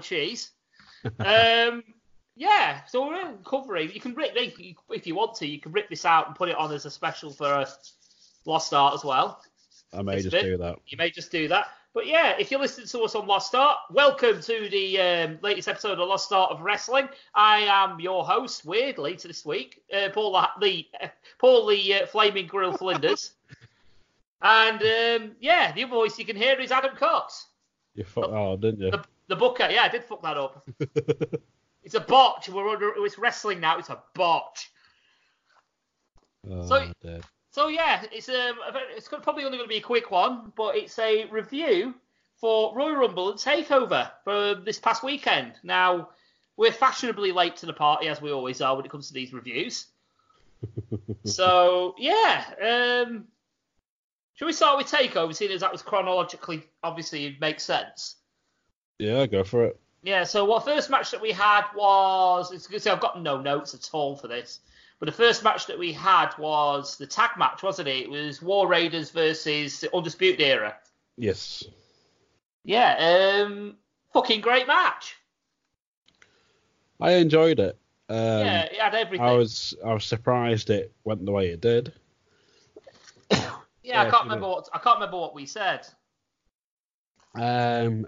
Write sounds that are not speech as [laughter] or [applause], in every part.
with cheese. Um, [laughs] yeah, so we're covering. You can rip if you want to. You can rip this out and put it on as a special for a Lost Art as well. I may It's just do that. You may just do that. But yeah, if you're listening to us on Lost Art, welcome to the um, latest episode of Lost Art of Wrestling. I am your host, weirdly, to this week, uh, Paul the, the [laughs] uh, Paul the uh, Flaming Grill Flinders. [laughs] and um, yeah, the other voice you can hear is Adam Cox, You fuck oh, didn't you? the, the booker. Yeah, I did fuck that up. [laughs] It's a botch. We're under, it's wrestling now. It's a botch. oh, so- dear. So yeah, it's um, a it's gonna- probably only going to be a quick one, but it's a review for Royal Rumble and Takeover for this past weekend. Now we're fashionably late to the party as we always are when it comes to these reviews. [laughs] so yeah, um, should we start with Takeover, seeing as that was chronologically obviously it makes sense. Yeah, go for it. Yeah, so what first match that we had was it's good to say I've got no notes at all for this. But the first match that we had was the tag match, wasn't it? It was War Raiders versus the Undisputed Era. Yes. Yeah, um fucking great match. I enjoyed it. Um, yeah, it had everything. I was I was surprised it went the way it did. yeah, [coughs] yeah, I can't remember what I can't remember what we said. Um,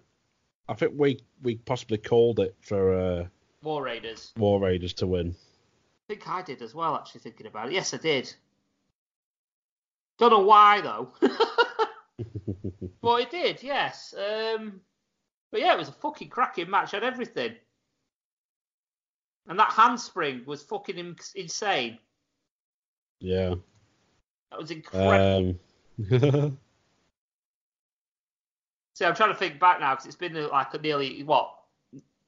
I think we we possibly called it for uh, War Raiders. War Raiders to win. I think I did as well, actually thinking about it. Yes, I did. Don't know why though. [laughs] Well, it did, yes. Um, but yeah, it was a fucking cracking match. Had everything, and that handspring was fucking in- insane. Yeah. That was incredible. Um, [laughs] See, I'm trying to think back now because it's been uh, like nearly what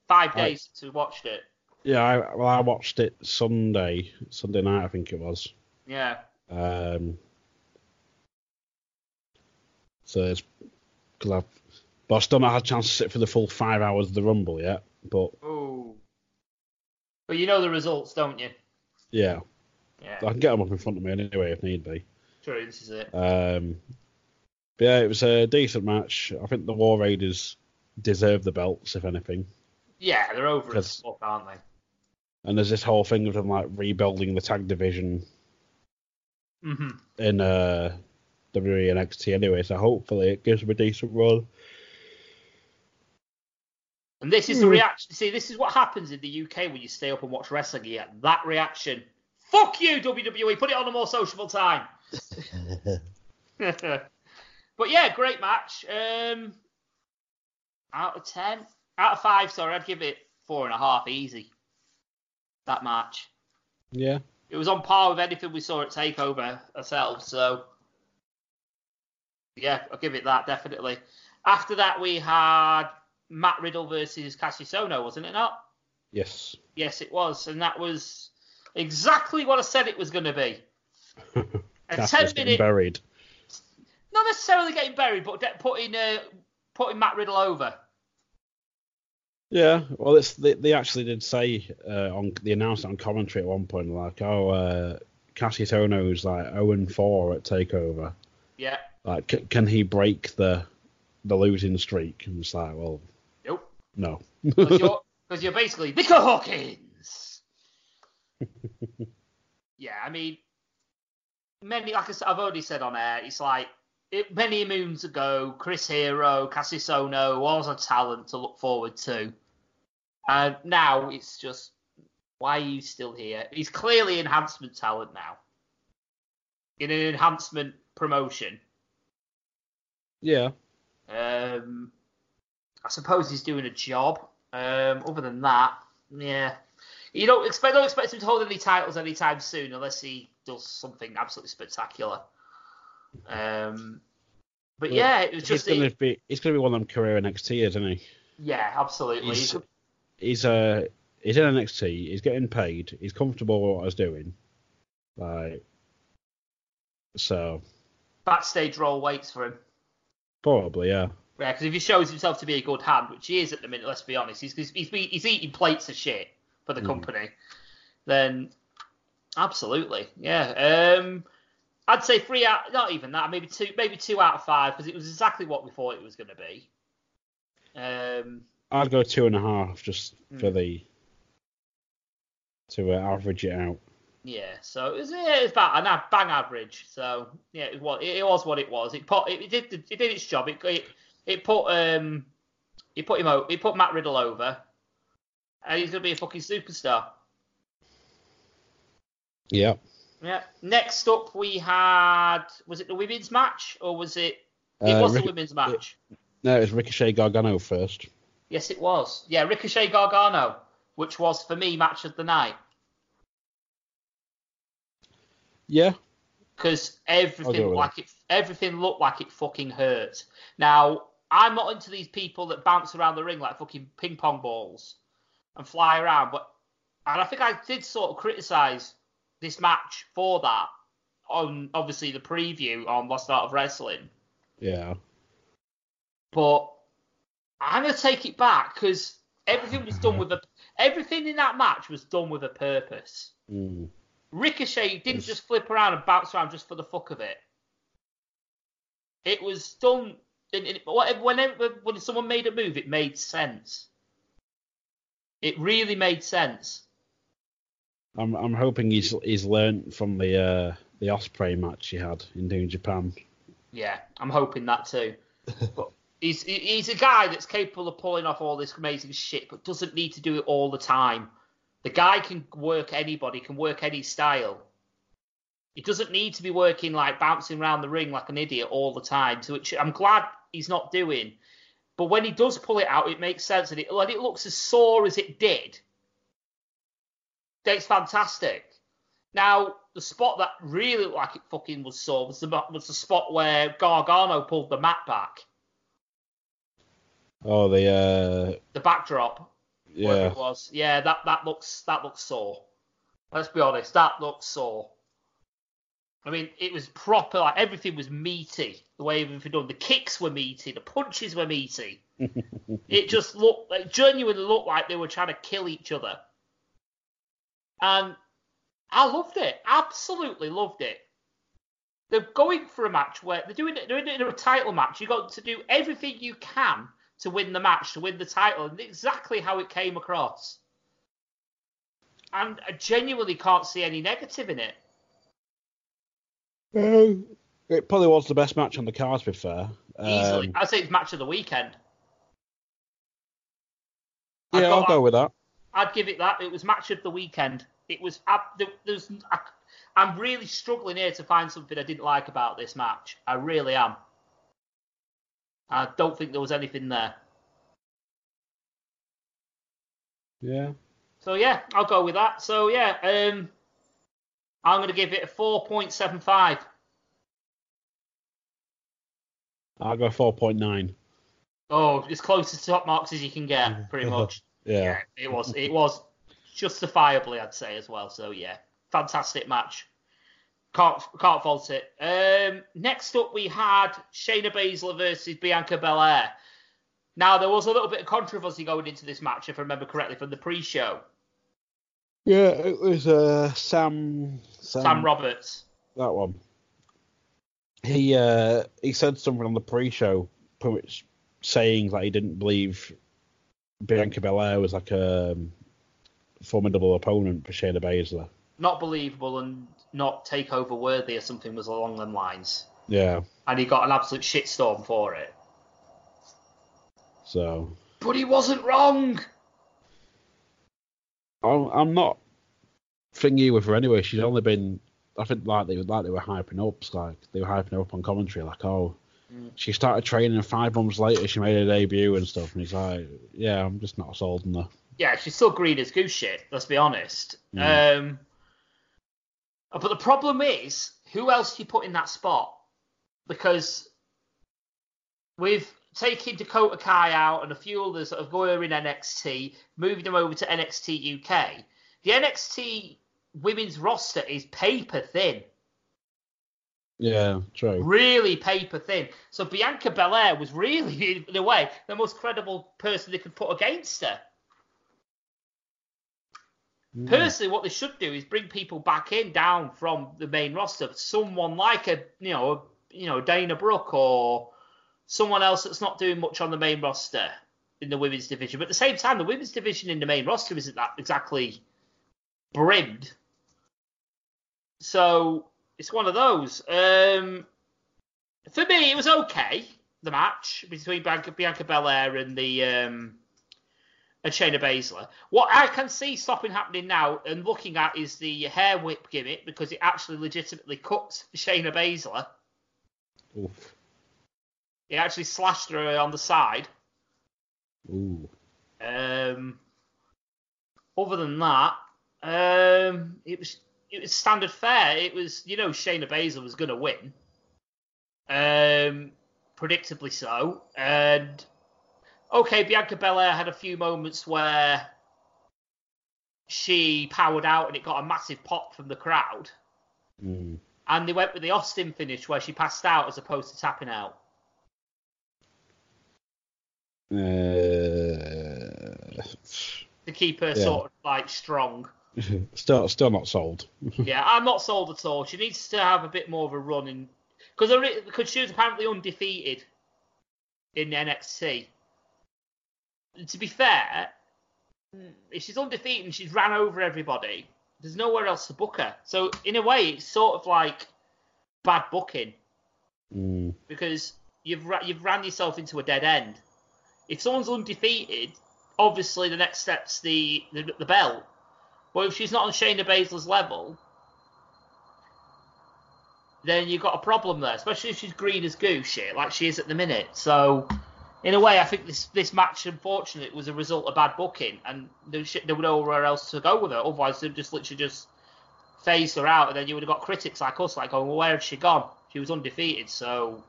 five days since we watched it. yeah, I, well, I watched it Sunday, Sunday night, I think it was. Yeah, Um, so it's because I've, but I still not had a chance to sit for the full five hours of the Rumble yet. But ooh. But you know the results, don't you? yeah, Yeah, I can get them up in front of me anyway if need be. true. This is it. Um, but yeah, it was a decent match. I think the War Raiders deserve the belts, if anything. Yeah, they're over as Because- fuck, aren't they? And there's this whole thing of them like rebuilding the tag division hmm in uh, WWE and NXT anyway. So hopefully it gives them a decent run. And this is the reaction. See, this is what happens in the UK when you stay up and watch wrestling. You get that reaction. Fuck you, WWE. Put it on a more sociable time. [laughs] [laughs] but yeah, great match. Um, out of ten, out of five. Sorry, I'd give it four and a half. Easy. That match. Yeah. It was on par with anything we saw at Takeover ourselves. So yeah, I'll give it that definitely. After that, we had Matt Riddle versus Kassius Ohno, wasn't it not? Yes. Yes, it was, and that was exactly what I said it was going to be. [laughs] A ten minute, buried. Not necessarily getting buried, but putting uh, putting Matt Riddle over. Yeah, well, it's they, they actually did say uh, on the announcement on commentary at one point, like, oh, uh, Kassius Ohno's like 0 and 4 at Takeover. Yeah. Like, c- can he break the the losing streak? And it's like, well, Nope. no. [laughs] Because you're, 'cause you're basically Nico Hawkins. [laughs] yeah, I mean, many like I I've already said on air, it's like it, many moons ago, Chris Hero, Kassius Ohno was a talent to look forward to, and now it's just why are you still here? He's clearly enhancement talent now. In an enhancement promotion. yeah, Um, I suppose he's doing a job. Um, other than that, yeah, you don't expect don't expect him to hold any titles anytime soon unless he does something absolutely spectacular. Um, but yeah, it was just he's gonna it- be he's gonna be one of them career NXT, isn't he? yeah, absolutely. He's he's uh he's in NXT. He's getting paid. He's comfortable with what he's doing. Like so Backstage role waits for him. probably yeah. Yeah, because if he shows himself to be a good hand, which he is at the minute, let's be honest, he's he's, he's, he's eating plates of shit for the Mm. company, then absolutely, yeah. Um, I'd say three out, not even that, maybe two, maybe two out of five, because it was exactly what we thought it was going to be. Um, I'd go two and a half just for Mm. the to uh, average it out. yeah, so it was, it was about an av- bang average. So yeah, it was it, was what it was. It put it, it did it did its job. It it, it put um it put him out. It put Matt Riddle over, and he's gonna be a fucking superstar. Yeah. Yeah. Next up, we had was it the women's match or was it? It Uh, was Rick- the women's match. No, it was Ricochet Gargano first. Yes, it was. Yeah, Ricochet Gargano, which was for me match of the night Yeah. because everything like it, everything looked like it fucking hurt. Now I'm not into these people that bounce around the ring like fucking ping pong balls and fly around, but and I think I did sort of criticize this match for that on obviously the preview on Lost Art of Wrestling. Yeah. but I'm gonna take it back because everything was done with a everything in that match was done with a purpose. Mm. Ricochet didn't Yes. just flip around and bounce around just for the fuck of it. It was done. And and whatever- whenever when someone made a move, it made sense. It really made sense. I'm I'm hoping he's he's learnt from the uh the Osprey match he had in New Japan. Yeah, I'm hoping that too. [laughs] but he's he's a guy that's capable of pulling off all this amazing shit, but doesn't need to do it all the time. The guy can work anybody, can work any style. He doesn't need to be working like bouncing around the ring like an idiot all the time. Which I'm glad he's not doing. But when he does pull it out, it makes sense, and it when it looks as sore as it did, it's fantastic. Now, the spot that really looked like it fucking was sore was the was the spot where Gargano pulled the mat back, Oh, the uh the backdrop, yeah. it was. Yeah, that that looks that looks sore. Let's be honest, that looks sore. I mean, it was proper. Like everything was meaty. The way everything done. The kicks were meaty. The punches were meaty. [laughs] it just looked like genuinely looked like they were trying to kill each other. And I loved it. Absolutely loved it. They're going for a match where they're doing it. Doing it in a title match. You've got to do everything you can to win the match, to win the title, and exactly how it came across. And I genuinely can't see any negative in it. Uh, it probably was the best match on the card, to be fair. Easily, Um, I'd say it's match of the weekend. Yeah, I'll go with that. I'd give it that. It was match of the weekend. It was. there- There's. I, I'm really struggling here to find something I didn't like about this match. I really am. I don't think there was anything there. Yeah. So yeah, I'll go with that. So yeah, um, I'm gonna give it a 4.75. I'll go 4.9. Oh, as close to top marks as you can get, pretty [laughs] much. Yeah. it was. It was justifiably, I'd say as well. So yeah, fantastic match. Can't can't fault it. Um, next up, we had Shayna Baszler versus Bianca Belair. Now there was a little bit of controversy going into this match, if I remember correctly, from the pre-show. Yeah, it was uh, Sam, Sam. Sam Roberts. That one. He uh, he said something on the pre-show, pretty much saying that he didn't believe Bianca Belair was like a um, formidable opponent for Shayna Baszler. Not believable and not takeover worthy, or something was along them lines. Yeah. And he got an absolute shitstorm for it. So But he wasn't wrong. I'm, I'm not thingy with her anyway. She's only been, I think, like they like they were hyping up, like they were hyping her up on commentary, like oh, Mm. she started training and five months later she made her debut and stuff, and he's like, yeah, I'm just not sold on her. yeah, she's still green as goose shit. Let's be honest. Mm. Um, But the problem is, who else do you put in that spot? Because with taking Dakota Kai out and a few others that have were in NXT, moving them over to NXT UK, the NXT women's roster is paper thin. Yeah, true. Really paper thin. So Bianca Belair was really, [laughs] in a way, the most credible person they could put against her. Mm. Personally, what they should do is bring people back in down from the main roster. Someone like a, you know, a, you know, Dana Brooke or someone else that's not doing much on the main roster in the women's division. But at the same time, the women's division in the main roster isn't that exactly brimmed. So it's one of those. Um, for me, it was okay. The match between Bianca, Bianca Belair and the um, and Shayna Baszler. What I can see stopping happening now and looking at is the hair whip gimmick because it actually legitimately cuts [laughs] Shayna Baszler. Oof. It actually slashed her on the side. Ooh. Um, other than that, um, it was it was standard fare. It was you know Shayna Baszler was going to win, um, predictably so. And okay, Bianca Belair had a few moments where she powered out and it got a massive pop from the crowd. Mm. And they went with the Austin finish where she passed out as opposed to tapping out. Uh, To keep her Yeah. sort of like strong. [laughs] still, still not sold. [laughs] yeah, I'm not sold at all. She needs to have a bit more of a run in because because she was apparently undefeated in NXT. To be fair, if she's undefeated and she's ran over everybody, there's nowhere else to book her. So in a way, it's sort of like bad booking Mm. because you've you've ran yourself into a dead end. If someone's undefeated, obviously the next step's the the, the belt. But if she's not on Shayna Baszler's level, then you've got a problem there, especially if she's green as goose shit like she is at the minute. So, in a way, I think this this match, unfortunately, was a result of bad booking, and there, there was nowhere else to go with her. Otherwise, they'd just literally just phased her out, and then you would have got critics like us, like, going, well, where has she gone? She was undefeated, so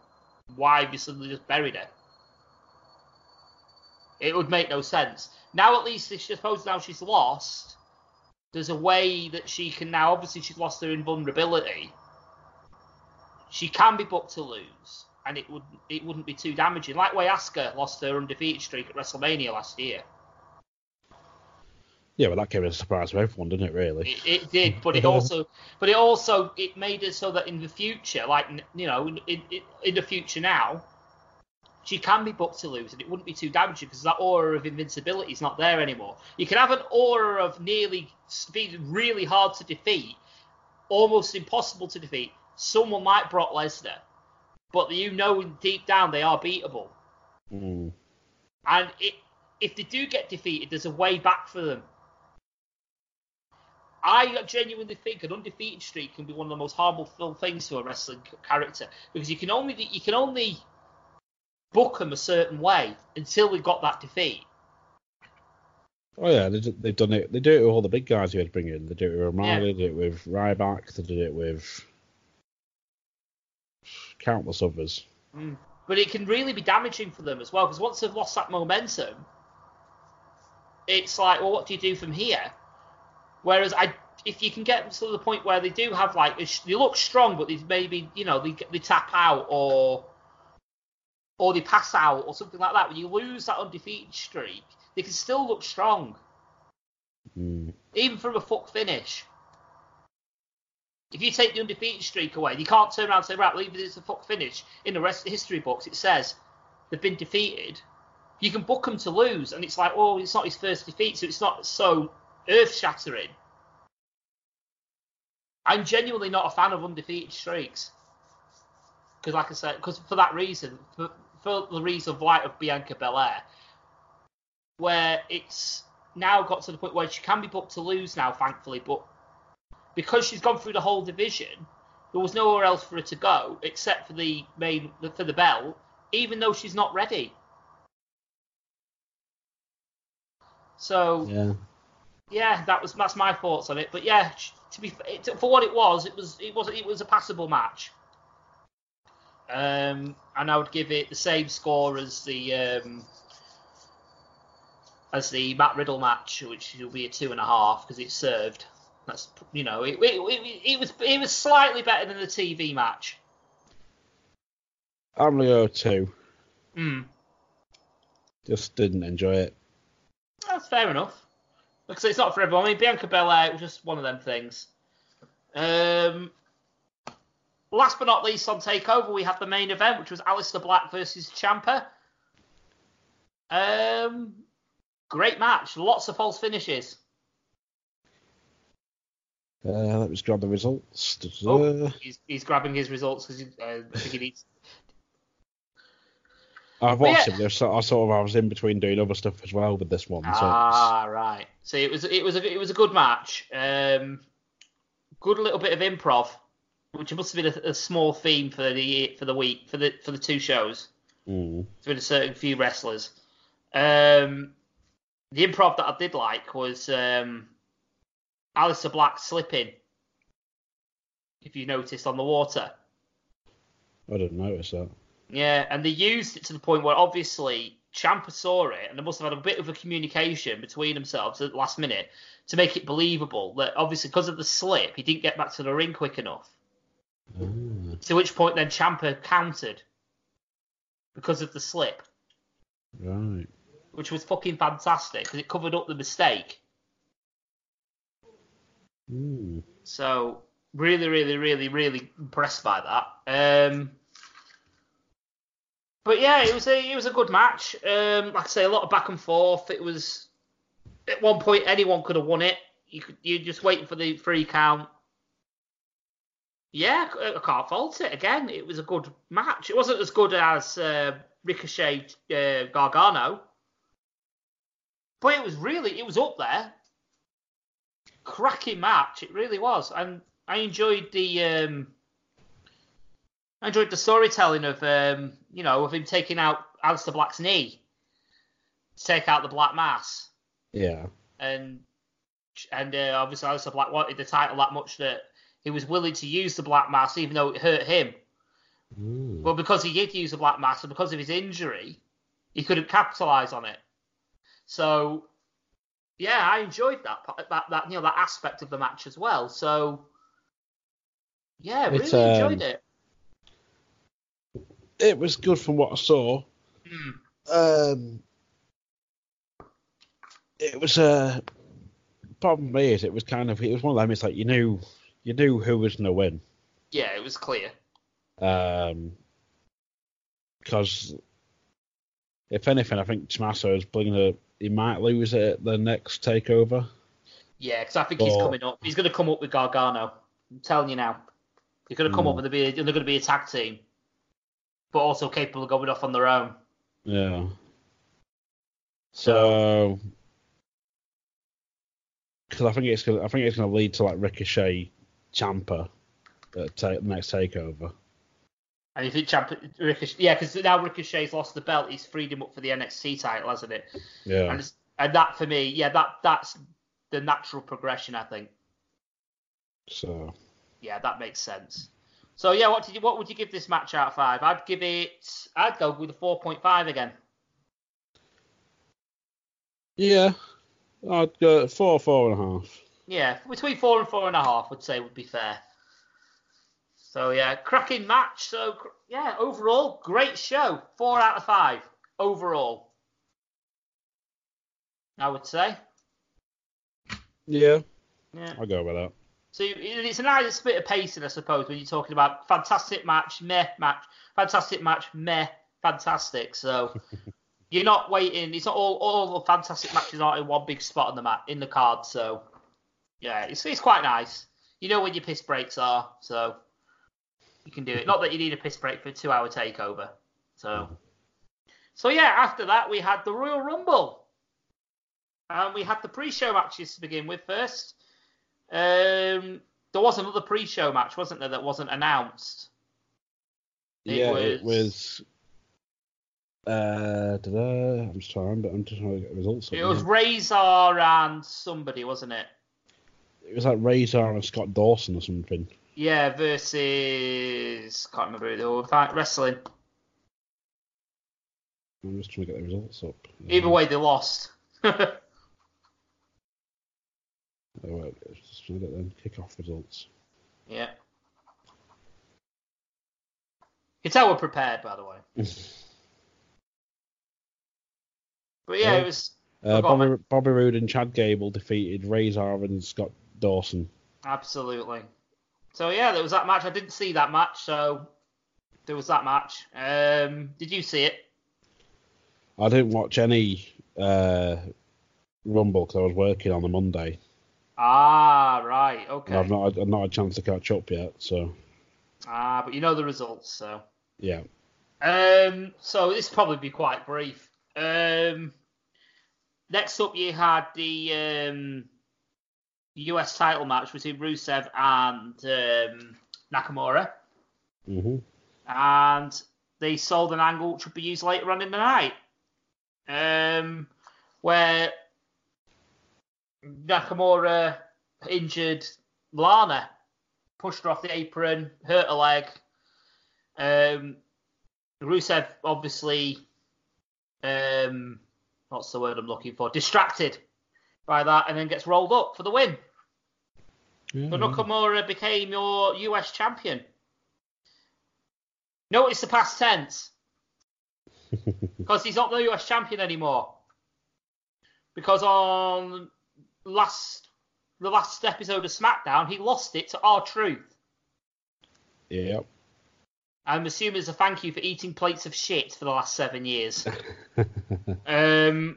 why have you suddenly just buried her? It would make no sense. Now, at least, she suppose now she's lost, there's a way that she can now. Obviously, she's lost her invulnerability. She can be booked to lose, and it would it wouldn't be too damaging. Like way Asuka lost her undefeated streak at WrestleMania last year. Yeah, well, that came as a surprise to everyone, didn't it? Really? It, it did, but it [laughs] also, but it also, it made it so that in the future, like you know, in, in, in the future now, she can be booked to lose, and it wouldn't be too damaging because that aura of invincibility is not there anymore. You can have an aura of nearly being really hard to defeat, almost impossible to defeat, someone like Brock Lesnar, but you know deep down they are beatable, Mm. and it, if they do get defeated, there's a way back for them. I genuinely think an undefeated streak can be one of the most harmful things to a wrestling character because you can only you can only book them a certain way until we've got that defeat. Oh yeah, they, they've done it. They do it with all the big guys who had to bring in. They do it with Ramada, Yeah. they did it with Ryback, they did it with countless others. Mm. But it can really be damaging for them as well because once they've lost that momentum, it's like, well, what do you do from here? Whereas I, if you can get them to the point where they do have like they look strong, but they maybe you know they they tap out or or they pass out or something like that. When you lose that undefeated streak, they can still look strong, Mm. even from a fuck finish. If you take the undefeated streak away, you can't turn around and say, right, well, even if it's a fuck finish, in the rest of the history books, it says they've been defeated. You can book them to lose, and it's like, oh, it's not his first defeat, so it's not so earth shattering. I'm genuinely not a fan of undefeated streaks. Because, like I said, because for that reason, for, for the reason of of Bianca Belair, where it's now got to the point where she can be booked to lose now, thankfully, but because she's gone through the whole division, there was nowhere else for her to go except for the main for the belt, even though she's not ready. So Yeah. yeah, that was that's my thoughts on it. But yeah, to be it, for what it was, it was it was it was a passable match. Um, and I would give it the same score as the um, as the Matt Riddle match, which will be a two and a half because it's served. That's you know it, it, it, it was it was slightly better than the TV match. I'm gonna go two. Hmm. Just didn't enjoy it. That's fair enough. Because it's not for everyone. I mean, Bianca Belair was just one of them things. Um, last but not least, on Takeover, we have the main event, which was Aleister Black versus Ciampa. Um, great match. Lots of false finishes. Uh, let me just grab the results. Oh, he's, he's grabbing his results because uh, I think he needs. I've watched yeah. it. There's, I sort of I was in between doing other stuff as well with this one. So Ah, right. So it was it was a it was a good match. Um, good little bit of improv, which must have been a, a small theme for the for the week for the for the two shows. mm, With a certain few wrestlers. Um, the improv that I did like was um, Aleister Black slipping. If you noticed on the water. I didn't notice that. Yeah, and they used it to the point where obviously Ciampa saw it, and they must have had a bit of a communication between themselves at the last minute to make it believable that obviously because of the slip, he didn't get back to the ring quick enough. Ah, To which point then Ciampa countered because of the slip, right. which was fucking fantastic because it covered up the mistake. Mm. So really, really, really, really impressed by that. Um, but yeah, it was a it was a good match. Um, like I say, a lot of back and forth. It was at one point anyone could have won it. You could you just waiting for the free count. Yeah, I can't fault it. Again, it was a good match. It wasn't as good as uh, Ricochet uh, Gargano, but it was really it was up there. Cracking match, it really was, and I enjoyed the um, I enjoyed the storytelling of um, you know of him taking out Aleister Black's knee to take out the Black Mass, Yeah. and and uh, obviously Aleister Black wanted the title that much that he was willing to use the Black Mass even though it hurt him. Mm. Well, because he did use the Black Mass and because of his injury, he couldn't capitalise on it. So, yeah, I enjoyed that that that you know that aspect of the match as well. So, yeah, really um, enjoyed it. It was good from what I saw. Mm. Um, it was a problem. Is it was kind of it was one of them. It's like you knew you knew who was gonna win. Yeah, it was clear. Um, because if anything, I think Tommaso is gonna he might lose it at the next takeover. Yeah, because I think he's coming up. He's going to come up with Gargano. I'm telling you now. He's going to come Mm. up with a be. They're going to be a tag team, but also capable of going off on their own. Yeah. So, because I think it's gonna, I think it's gonna lead to like Ricochet, Ciampa, at ta- next takeover. And you think Champ Ricochet? Yeah, because now Ricochet's lost the belt. He's freed him up for the NXT title, hasn't it? Yeah. And, and that for me, yeah, that that's the natural progression. I think. So, Yeah, that makes sense. So yeah, what did you what would you give this match out of five? I'd give it. I'd go with a four point five again. yeah, I'd go four, four and a half. Yeah, between four and four and a half, would say would be fair. So yeah, cracking match. So yeah, overall, great show. Four out of five overall. I would say. Yeah, Yeah. I'll go with that. So it's a nice bit of pacing, I suppose, when you're talking about fantastic match, meh match, fantastic match, meh, fantastic. So [laughs] you're not waiting. It's not all all the fantastic matches aren't in one big spot on the mat in the card. So yeah, it's it's quite nice. You know when your piss breaks are, so you can do it. Not that you need a piss break for a two-hour takeover. So so yeah, after that we had the Royal Rumble. And we had the pre-show matches to begin with first. Um, there was another pre-show match, wasn't there, that wasn't announced? It yeah, it was- was. Uh, I'm just trying to remember. I'm just trying to get results. It was. Razor and somebody, wasn't it? It was like Razor and Scott Dawson or something. Yeah, versus can't remember who they were fight- wrestling. I'm just trying to get the results up. Either way, they lost. [laughs] Oh, wait, just trying to get them kick-off results. yeah. It's how we're prepared, by the way. [laughs] But yeah, Yeah. it was Uh, on, Bobby, Bobby Roode and Chad Gable defeated Razor and Scott Dawson. absolutely. So yeah, there was that match. I didn't see that match, so there was that match. Um, did you see it? I didn't watch any uh, Rumble because I was working on the Monday. Ah, right, okay. I've not I've not had a chance to catch up yet. So Ah, but you know the results, so. yeah, Um, so this probably be quite brief. Um, next up, you had the um, US title match between Rusev and um, Nakamura, hmm and they sold an angle which would be used later on in the night, um, where Nakamura injured Lana, pushed her off the apron, hurt her leg. Um, Rusev obviously, um, what's the word I'm looking for? Distracted by that, and then gets rolled up for the win. So Nakamura became your US champion. Notice the past tense [laughs] because he's not the US champion anymore. Because on last the last episode of SmackDown, he lost it to R Truth. yeah. I'm assuming it's a thank you for eating plates of shit for the last seven years. [laughs] um,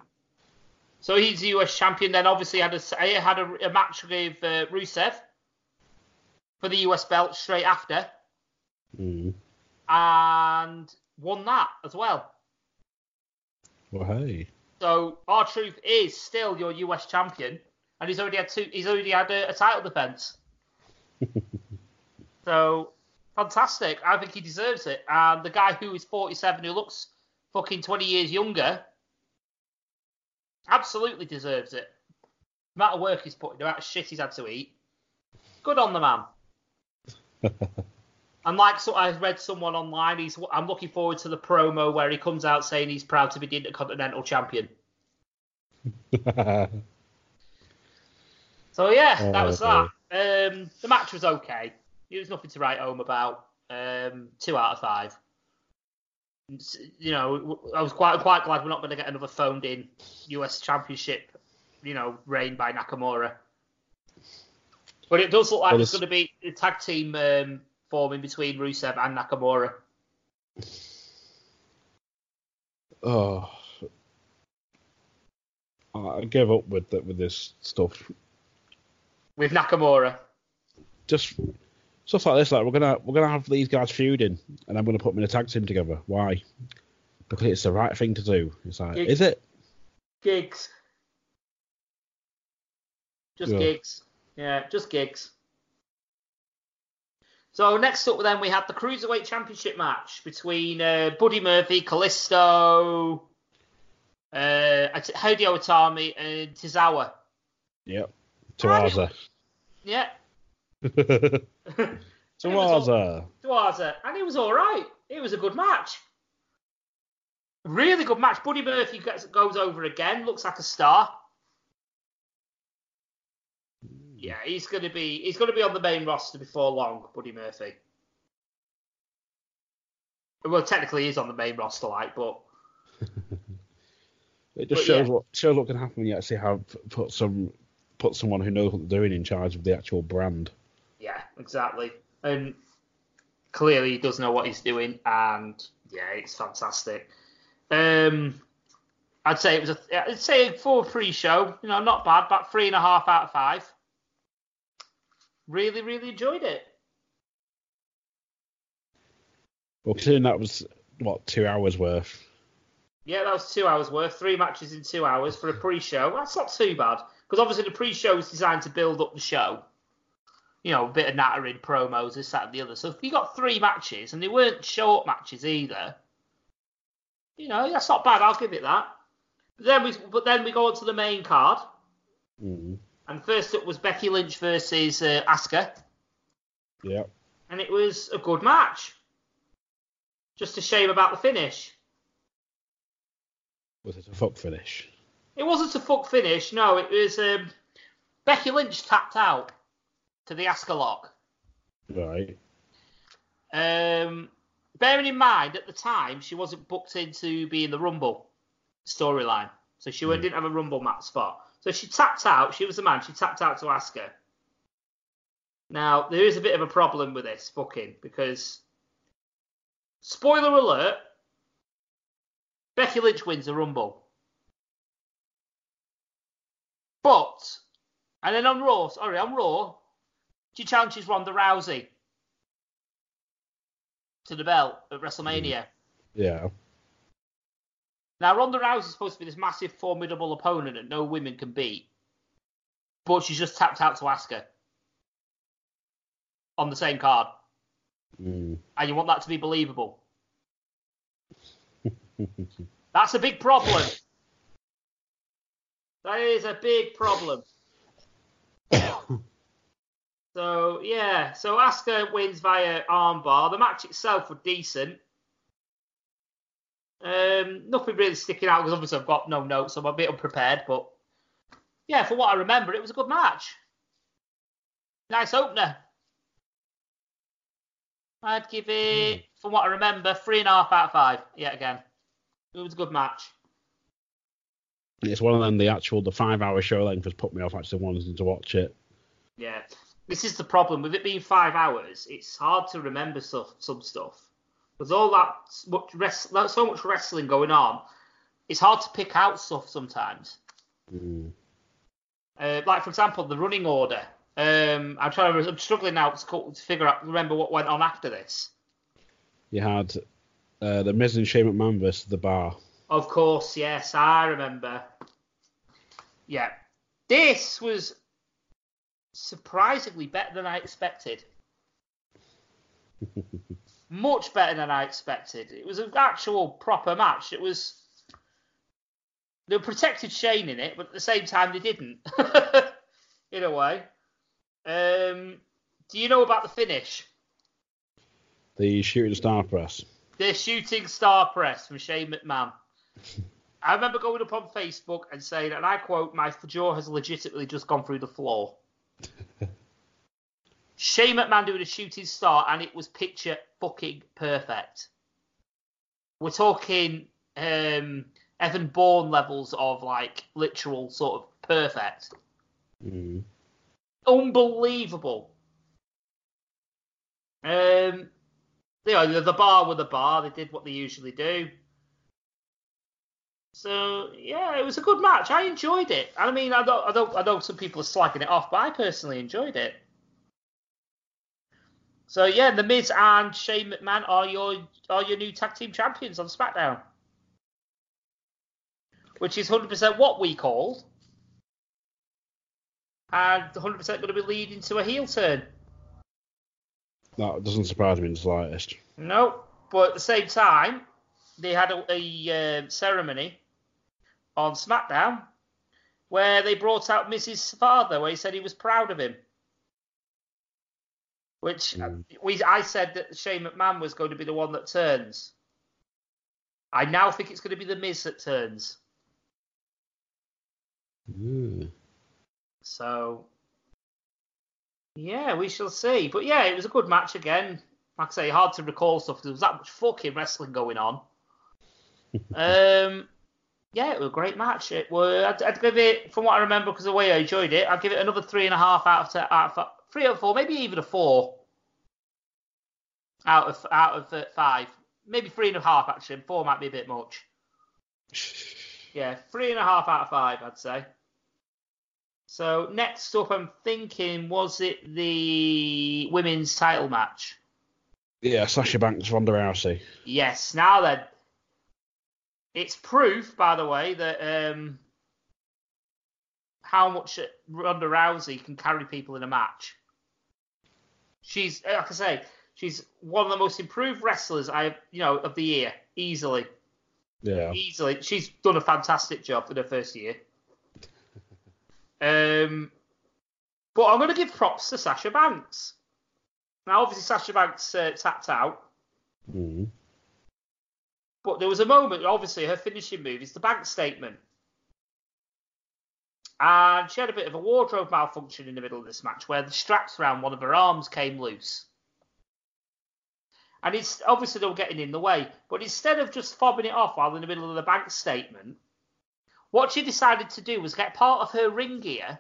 so he's the US champion. Then obviously had a had a, a match with uh, Rusev for the US belt straight after, mm. and won that as well. Well, hey. So R Truth is still your US champion, and he's already had two. He's already had a, a title defense. [laughs] so fantastic! I think he deserves it. And the guy who is 47, who looks fucking 20 years younger, absolutely deserves it. The amount of work he's put in, the amount of shit he's had to eat. Good on the man. [laughs] And like so, I read someone online. He's. I'm looking forward to the promo where he comes out saying he's proud to be the Intercontinental Champion. [laughs] So yeah, that was Oh, that. Um, the match was okay. It was nothing to write home about. Um, two out of five. You know, I was quite quite glad we're not going to get another phoned in US Championship, you know, reign by Nakamura. But it does look like Well, it's- going to be a tag team um, forming between Rusev and Nakamura. oh, I gave up with the, with this stuff. With Nakamura. Just stuff like this. Like we're gonna we're gonna have these guys feuding, and I'm gonna put them in a tag team together. Why? Because it's the right thing to do. It's like, It- is it? Gigs. Just Yeah. gigs. Yeah, just gigs. So next up, then we had the cruiserweight championship match between uh, Buddy Murphy, Kalisto, uh, Hideo Itami, and Tozawa. Yep. Tawaza. Yeah, [laughs] Tawaza. Tawaza, and it was all right. It was a good match. Really good match. Buddy Murphy gets, goes over again. Looks like a star. Yeah, he's gonna be he's gonna be on the main roster before long, Buddy Murphy. Well, technically he's on the main roster, like, but [laughs] It just But shows yeah. what shows what can happen when you actually have put some put someone who knows what they're doing in charge of the actual brand. Yeah, exactly. And clearly he does know what he's doing, and yeah, it's fantastic. Um, I'd say it was a I'd say for a pre-show, you know, not bad, but three and a half out of five. Really, really enjoyed it. Well, considering that was what two hours worth. Yeah, that was two hours worth. Three matches in two hours for a pre-show. That's not too bad because obviously the pre-show is designed to build up the show. You know, a bit of nattering, promos, this, that, and the other. So you got three matches and they weren't short matches either, you know, that's not bad. I'll give it that. But then we, but then we go on to the main card, Mm. And first up was Becky Lynch versus uh, Asuka, Yeah. and it was a good match. Just a shame about the finish. Was it a fuck finish? It wasn't a fuck finish, no. It was um, Becky Lynch tapped out to the Asuka. Right. Um, bearing in mind, at the time, she wasn't booked into being the Rumble storyline. So she Mm. didn't have a Rumble match spot. So she tapped out. She was the man. She tapped out to Asuka. Now, there is a bit of a problem with this booking because, spoiler alert, Becky Lynch wins the Rumble. But, and then on Raw, sorry, on Raw, she challenges Ronda Rousey to the belt at WrestleMania. Yeah. Now, Ronda Rousey is supposed to be this massive, formidable opponent that no women can beat, but she's just tapped out to Asuka on the same card, Mm. and you want that to be believable. [laughs] That's a big problem. That is a big problem. [coughs] So yeah, so Asuka wins via armbar. The match itself was decent. Um, nothing really sticking out because obviously I've got no notes, so I'm a bit unprepared. But yeah, for what I remember, it was a good match. Nice opener. I'd give it, from what I remember, three and a half out of five. Yet again, it was a good match. It's one of them. The actual the five hour show length has put me off actually wanting to watch it. Yeah, this is the problem with it being five hours. It's hard to remember stuff, some stuff. There's all that much rest, so much wrestling going on. It's hard to pick out stuff sometimes. Mm. Uh, like for example, the running order. Um, I'm trying. To, I'm struggling now to, to figure out, remember what went on after this. You had uh, the Miz and Shane McMahon versus the Bar. Of course, yes, I remember. Yeah, this was surprisingly better than I expected. [laughs] Much better than I expected. It was an actual proper match. It was. They protected Shane in it, but at the same time they didn't. [laughs] in a way. Um, do you know about the finish? The shooting star press. The shooting star press from Shane McMahon. [laughs] I remember going up on Facebook and saying, and I quote, my jaw has legitimately just gone through the floor. Shane McMahon doing a shooting star, and it was picture fucking perfect. We're talking um, Evan Bourne levels of like literal sort of perfect. Mm. Unbelievable. Um, you know, the, the bar with the bar, they did what they usually do. So yeah, it was a good match. I enjoyed it. I mean, I don't, I don't, I know some people are slagging it off, but I personally enjoyed it. So yeah, the Miz and Shane McMahon are your are your new tag team champions on SmackDown, which is 100% what we called, and 100% going to be leading to a heel turn. That doesn't surprise me in the slightest. No, but at the same time, they had a, a uh, ceremony on SmackDown where they brought out Miz's Father, where he said he was proud of him. Which Mm. we, I said that Shane McMahon was going to be the one that turns. I now think it's going to be the Miz that turns. Mm. So, yeah, we shall see. But yeah, it was a good match again. Like I say, hard to recall stuff. There was that much fucking wrestling going on. [laughs] um, yeah, it was a great match. It was. I'd, I'd give it, from what I remember, because the way I enjoyed it, I'd give it another three and a half out of, out of three out of four, maybe even a four out of out of uh, five, maybe three and a half actually. Four might be a bit much. [laughs] Yeah, three and a half out of five, I'd say. So next up, I'm thinking, was it the women's title match? Yeah, Sasha Banks, Ronda Rousey. Yes. Now then, it's proof, by the way, that um, how much Ronda Rousey can carry people in a match. She's, like I say, she's one of the most improved wrestlers I, you know, of the year, easily. Yeah. Easily, she's done a fantastic job in her first year. [laughs] Um, But I'm going to give props to Sasha Banks. Now, obviously, Sasha Banks uh, tapped out, Mm. But there was a moment, obviously, her finishing move is the bank statement. And she had a bit of a wardrobe malfunction in the middle of this match where the straps around one of her arms came loose. And it's obviously they were getting in the way, but instead of just fobbing it off while in the middle of the bank statement, what she decided to do was get part of her ring gear,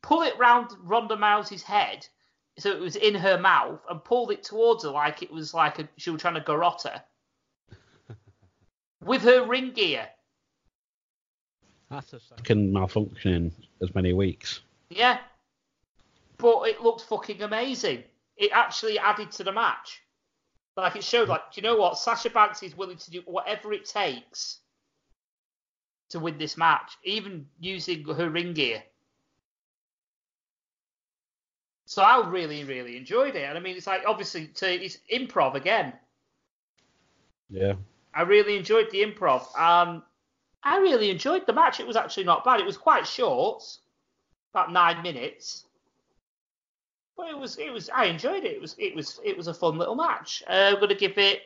pull it round Ronda Rousey's head, so it was in her mouth, and pulled it towards her like it was like a, she was trying to garrote her with her ring gear. That's a second malfunction in as many weeks. Yeah, but it looked fucking amazing. It actually added to the match. Like it showed, like, do you know what? Sasha Banks is willing to do whatever it takes to win this match, even using her ring gear. So I really, really enjoyed it. And I mean, it's like obviously to, it's improv again. Yeah. I really enjoyed the improv. Um, I really enjoyed the match. It was actually not bad. It was quite short, about nine minutes. But it was, it was. I enjoyed it. It was, it was, it was a fun little match. Uh, I'm going to give it.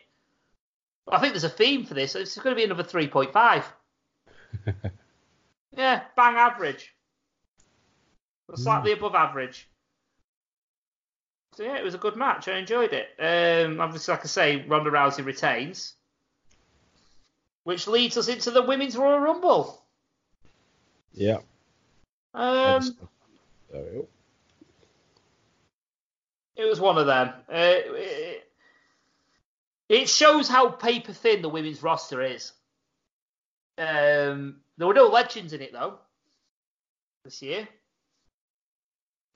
I think there's a theme for this. It's going to be another three point five. [laughs] Yeah, bang average. Slightly above average. So yeah, it was a good match. I enjoyed it. Um, obviously, like I say, Ronda Rousey retains, which leads us into the Women's Royal Rumble. Yeah. Um, There we go. it was one of them. Uh, it, it shows how paper thin the women's roster is. Um, there were no legends in it though this year.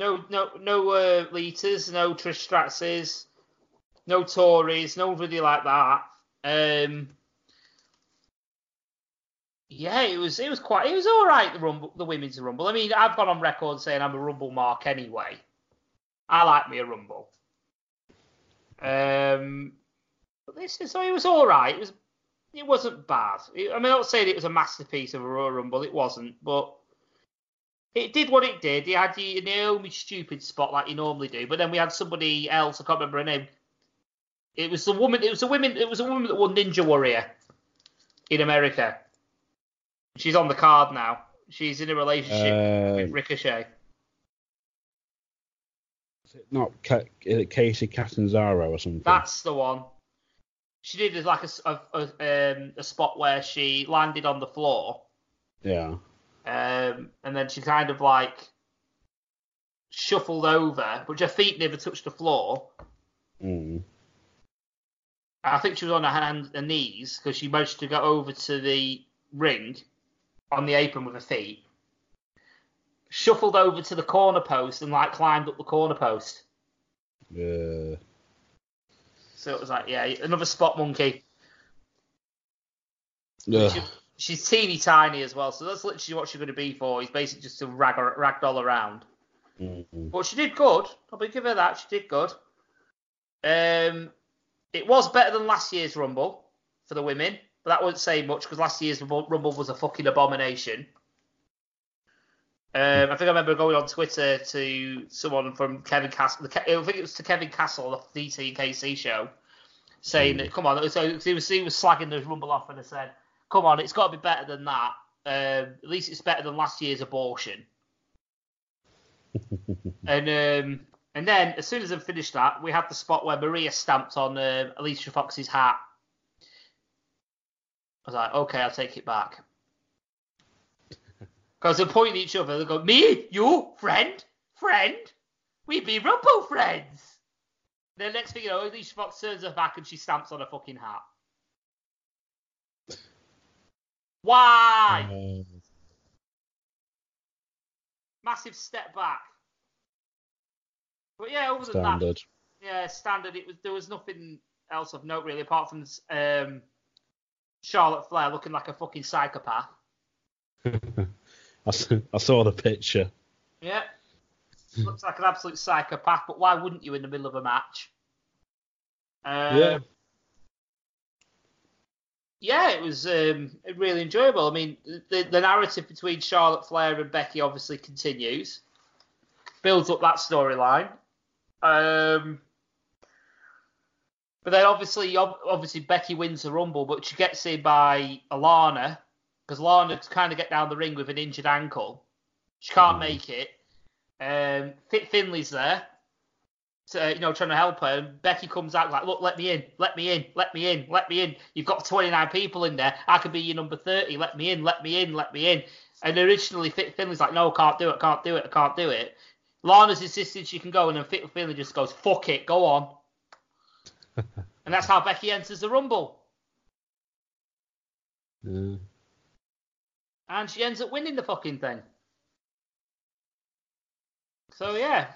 No, no, no uh, no Trish Stratuses, no Tories, nobody like that. Um, yeah, it was it was quite it was all right. The rumble, the women's rumble. I mean, I've gone on record saying I'm a rumble mark anyway. I like me a rumble. Um, but this is so it was all right. It was it wasn't bad. It- I mean, I'm not saying it was a masterpiece of a Royal Rumble. It wasn't, but it did what it did. It had the Naomi stupid spot like you normally do, but then we had somebody else. I can't remember her name. It was the woman. It was a woman. It was a woman that won Ninja Warrior in America. She's on the card now. She's in a relationship Uh, with Ricochet. is it not Ca- is it Kacy Catanzaro or something? That's the one. She did like a, a- a- um, a spot where she landed on the floor, yeah. um, and then she kind of like shuffled over, but her feet never touched the floor. Mm. I think she was on her hands and knees because she managed to go over to the ring on the apron with her feet, shuffled over to the corner post and like climbed up the corner post. Yeah. So it was like, yeah, another spot monkey. Yeah. She- she's teeny tiny as well, so that's literally what she's going to be for. He's basically just to rag ragdoll around. Mm. But she did good. I'll be give her that. She did good. Um, it was better than last year's Rumble for the women, but that wouldn't say much because last year's Rumble was a fucking abomination. Um, I think I remember going on Twitter to someone from Kevin Castle. I think it was to Kevin Castle of the DT and KC show, saying that come on. So he was he was slagging the Rumble off and I said, "Come on, it's got to be better than that. Um, at least it's better than last year's abortion." [laughs] And um, and then as soon as I finished that, we had the spot where Maria stamped on um Alicia Fox's hat. I was like, okay, I'll take it back. [laughs] Because they're pointing at each other. They go, me, you, friend, friend, we be Rumble friends. The next thing you know, Alicia Fox turns her back and she stamps on her fucking hat. Why? Uh, Massive step back. But yeah, other than that, standard. Yeah, standard. It was there was nothing else of note really, apart from um, Charlotte Flair looking like a fucking psychopath. [laughs] I, saw the picture. Yeah, looks like an absolute psychopath. But why wouldn't you in the middle of a match? Uh, yeah. yeah, it was um, really enjoyable. I mean, the, the narrative between Charlotte Flair and Becky obviously continues. builds up that storyline. Um, but then obviously, obviously Becky wins the Rumble, but she gets in by Alana because Lana kind of get down the ring with an injured ankle. She can't Mhm. make it. Um, Fit Finlay's there, so, you know, trying to help her. And Becky comes out like, "Look, let me in, let me in, let me in, let me in. You've got 29 people in there. I could be your number 30. Let me in, let me in, let me in." And originally, Fit Finlay's like, "No, can't do it, can't do it, I can't do it." Lana's insisted she can go, and then Fit Finlay just goes, "Fuck it, go on." And that's how Becky enters the Rumble. Yeah. and she ends up winning the fucking thing. So yeah.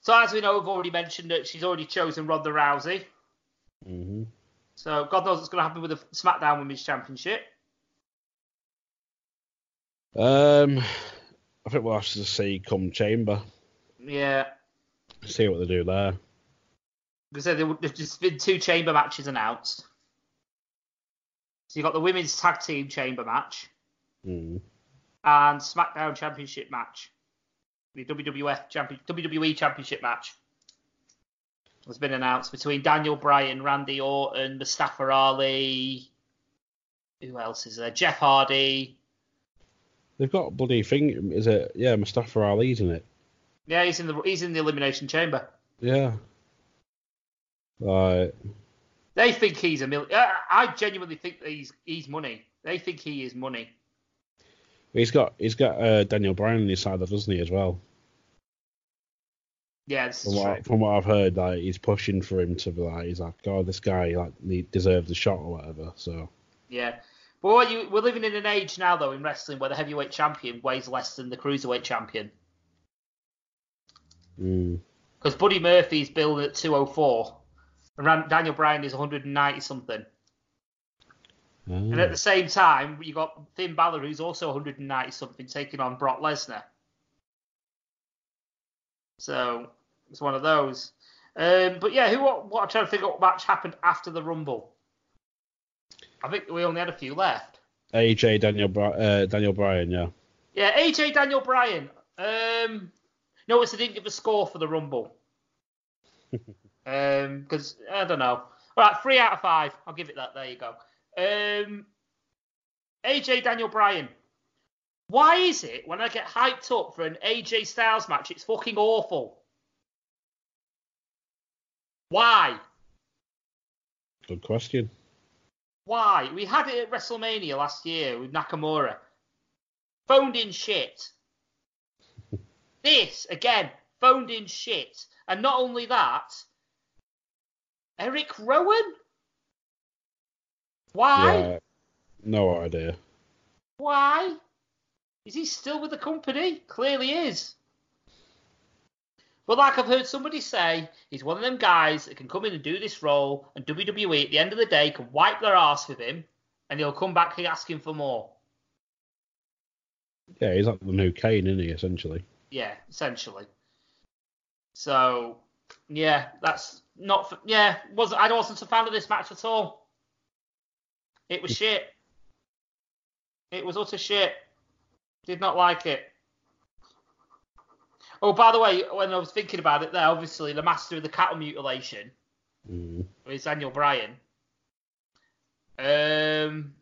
So as we know, we've already mentioned that she's already chosen Ronda Rousey. hmm So God knows what's going to happen with the SmackDown Women's Championship. Um, I think we'll have to see come Chamber, Yeah, see what they do there. Because there there's just been two chamber matches announced. So you've got the Women's Tag Team Chamber match Mm. and SmackDown Championship match. The WWF champion, WWE Championship match has been announced between Daniel Bryan, Randy Orton, Mustafa Ali. Who else is there? Jeff Hardy. They've got a bloody thing. Is it? Yeah, Mustafa Ali's in it. Yeah, he's in the he's in the Elimination Chamber. Yeah. Right. They think he's a million. I genuinely think that he's he's money. They think he is money. He's got he's got uh, Daniel Bryan on his side, of, doesn't he, as well? Yeah, From what, from what I've heard, like he's pushing for him to be like, he's like, God, this guy like he deserves a shot or whatever. So Yeah. But what you, we're living in an age now, though, in wrestling where the heavyweight champion weighs less than the cruiserweight champion. mm. Because Buddy Murphy's billed at 204, and Daniel Bryan is 190 something. And at the same time, you got Finn Balor, who's also 190 something, taking on Brock Lesnar. So it's one of those. Um, but yeah, who what, what I'm trying to figure out what match happened after the Rumble. I think we only had a few left. AJ Daniel uh, Daniel Bryan, yeah. Yeah, AJ Daniel Bryan. Um, notice I didn't give a score for the Rumble. [laughs] Um, because I don't know. All right, three out of five. I'll give it that. There you go. Um, AJ Daniel Bryan. Why is it when I get hyped up for an AJ Styles match, it's fucking awful? Why? Good question. Why? We had it at WrestleMania last year with Nakamura. Phoned in shit. [laughs] this, again, phoned in shit. And not only that, Eric Rowan? Why? Yeah. No idea. Why? Is he still with the company? Clearly is. But like I've heard somebody say, he's one of them guys that can come in and do this role, and WWE at the end of the day can wipe their ass with him, and he'll come back asking for more. Yeah, he's like the new Kane, isn't he? Essentially. Yeah, essentially. So, yeah, that's not. For, yeah, was I wasn't a fan of this match at all. It was shit. It was utter shit. Did not like it. Oh, by the way, when I was thinking about it, there, obviously the master of the cattle mutilation Mm. is Daniel Bryan. Um,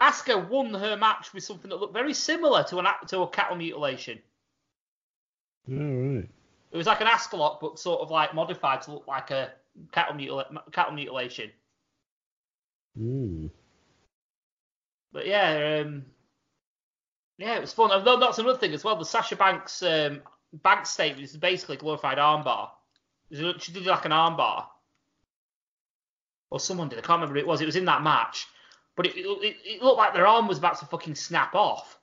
Asuka won her match with something that looked very similar to an to a cattle mutilation. All right. It was like an Asuka Lock, but sort of like modified to look like a cattle, mutil- cattle mutilation. Mm. But yeah, um, yeah, it was fun. And that's another thing as well. The Sasha Banks um, bank statement is basically a glorified armbar. She did like an armbar, or someone did. I can't remember who it was. It was in that match, but it, it, it looked like their arm was about to fucking snap off.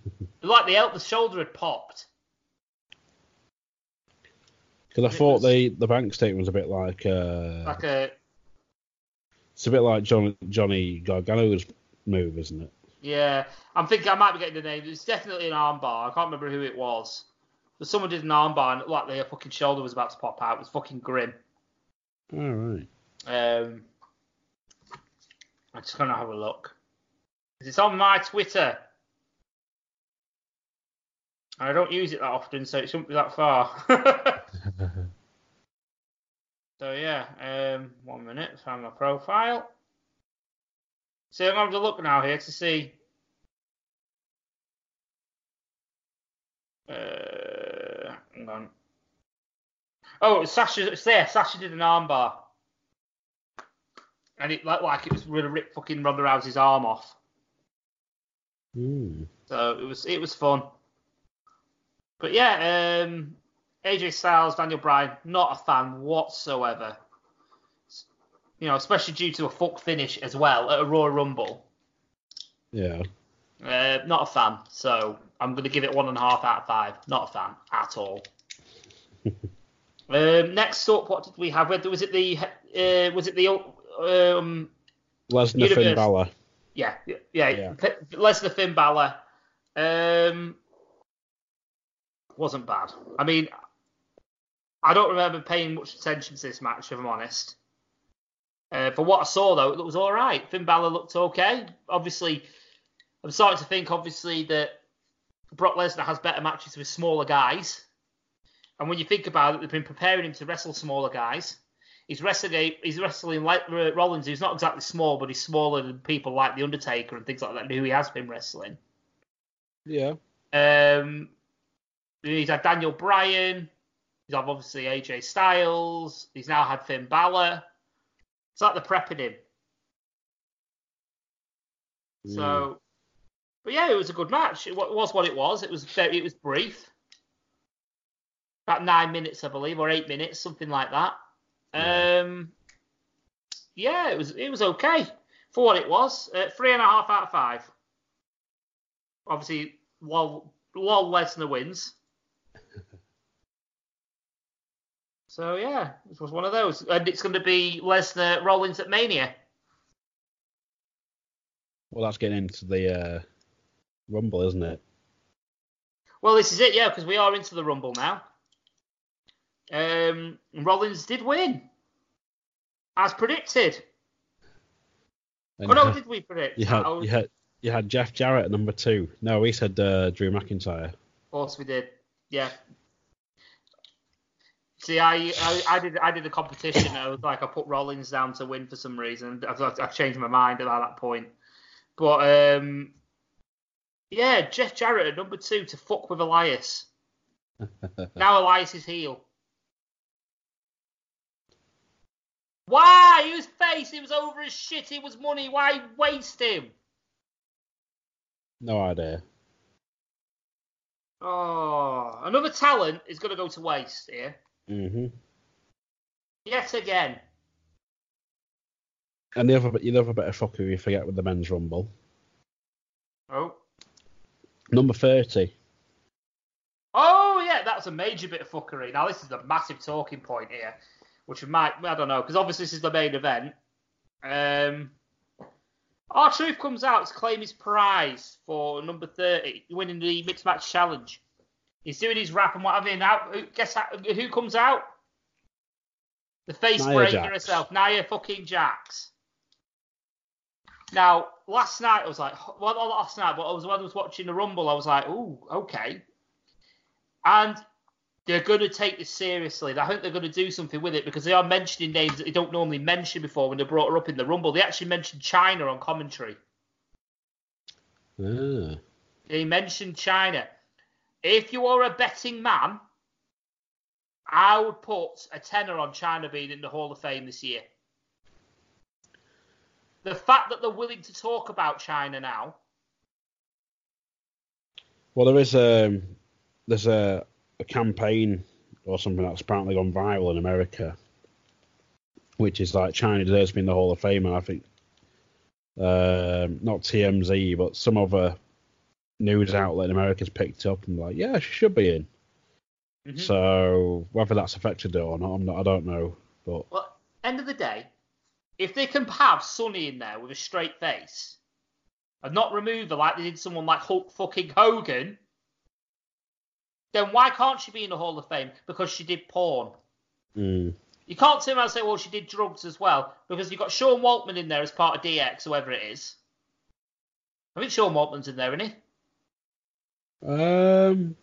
It [laughs] looked like the the shoulder had popped. Because I thought the the bank statement was a bit like uh, Like a it's a bit like John, Johnny Gargano's move, isn't it? Yeah, I'm thinking I might be getting the name. It's definitely an armbar. I can't remember who it was. But someone did an armbar and it looked like their fucking shoulder was about to pop out. It was fucking grim. All right. Um, I'm just gonna have a look. It's on my Twitter. I don't use it that often, so it shouldn't be that far. [laughs] so yeah, um, one minute, find my profile. So I'm having a look now here to see. Uh, hang on. Oh, Sasha. It's there. Sasha did an armbar, and it looked like it was really rip fucking Ronda Rousey's arm off. Hmm. So it was it was fun. But yeah, um, AJ Styles, Daniel Bryan, not a fan whatsoever. You know, especially due to a fuck finish as well at a Royal Rumble. Yeah. Uh, not a fan. So I'm going to give it one and a half out of five. Not a fan at all. [laughs] um, next up, what did we have? Was it the uh, was it the um, Lesnar Finn Balor. yeah, yeah, yeah. Yeah. Lesnar Finn Balor. Um, wasn't bad. I mean, I don't remember paying much attention to this match, if I'm honest. Uh, for what I saw, though, it was all right. Finn Balor looked okay. Obviously, I'm starting to think, obviously, that Brock Lesnar has better matches with smaller guys. And when you think about it, they've been preparing him to wrestle smaller guys. He's wrestling. He's wrestling like uh, Rollins, who's not exactly small, but he's smaller than people like the Undertaker and things like that, who he has been wrestling. Yeah. Um, he's had Daniel Bryan. He's had obviously AJ Styles. He's now had Finn Balor. It's like they're prepping him. So, but yeah, it was a good match. It was what it was. It was very, it was brief, about nine minutes, I believe, or eight minutes, something like that. Yeah. Um, yeah, it was it was okay for what it was. Uh, three and a half out of five. Obviously, lol, lol Lesnar wins. So yeah, this was one of those, and it's going to be Lesnar Rollins at Mania. Well, that's getting into the uh, Rumble, isn't it? Well, this is it, yeah, because we are into the Rumble now. Um, Rollins did win, as predicted. And oh no, had- did we predict? you had, Oh, you had you had Jeff Jarrett at number two. No, we said uh, Drew McIntyre. Of course we did. Yeah. See, I, I I did I did a competition. I was like I put Rollins down to win for some reason. I've, I've changed my mind about that point. But um, yeah, Jeff Jarrett at number two to fuck with Elias. [laughs] now Elias is heel. Why? He was face. He was over his shit. He was money. Why waste him? No idea. Oh, another talent is going to go to waste here. Hmm Yet again. And the other the other bit of fuckery you forget with the men's Rumble. Oh. Number thirty. Oh, yeah, that's a major bit of fuckery. Now, this is a massive talking point here, which we might, I don't know, because obviously this is the main event. Um, R Truth comes out to claim his prize for number 30, winning the Mixed Match Challenge. He's doing his rap and what have you. Now, who- guess how, who comes out? The face Nia breaker Jax. herself, Nia fucking Jax. Now, last night I was like, well, not last night, but I was when I was watching the Rumble, I was like, ooh, okay. And they're going to take this seriously. I think they're going to do something with it because they are mentioning names that they don't normally mention before when they brought her up in the Rumble. They actually mentioned Chyna on commentary. Ah. They mentioned Chyna. If you are a betting man, I would put a tenner on Chyna being in the Hall of Fame this year. The fact that they're willing to talk about Chyna now, Well, there is um, there's a, a campaign or something that's apparently gone viral in America, which is like Chyna deserves to be in the Hall of Fame, and I think um, not TMZ, but some other news outlet in America's picked up and like, yeah, she should be in. Mhm. So whether that's affected it or not, I'm not, I don't know. But well, end of the day, if they can have Sunny in there with a straight face and not remove her like they did someone like Hulk fucking Hogan, then why can't she be in the Hall of Fame? Because she did porn. mm, You can't turn around and say, well, she did drugs as well, because you've got Sean Waltman in there as part of DX, whoever it is. I think Sean Waltman's in there, isn't he? Um,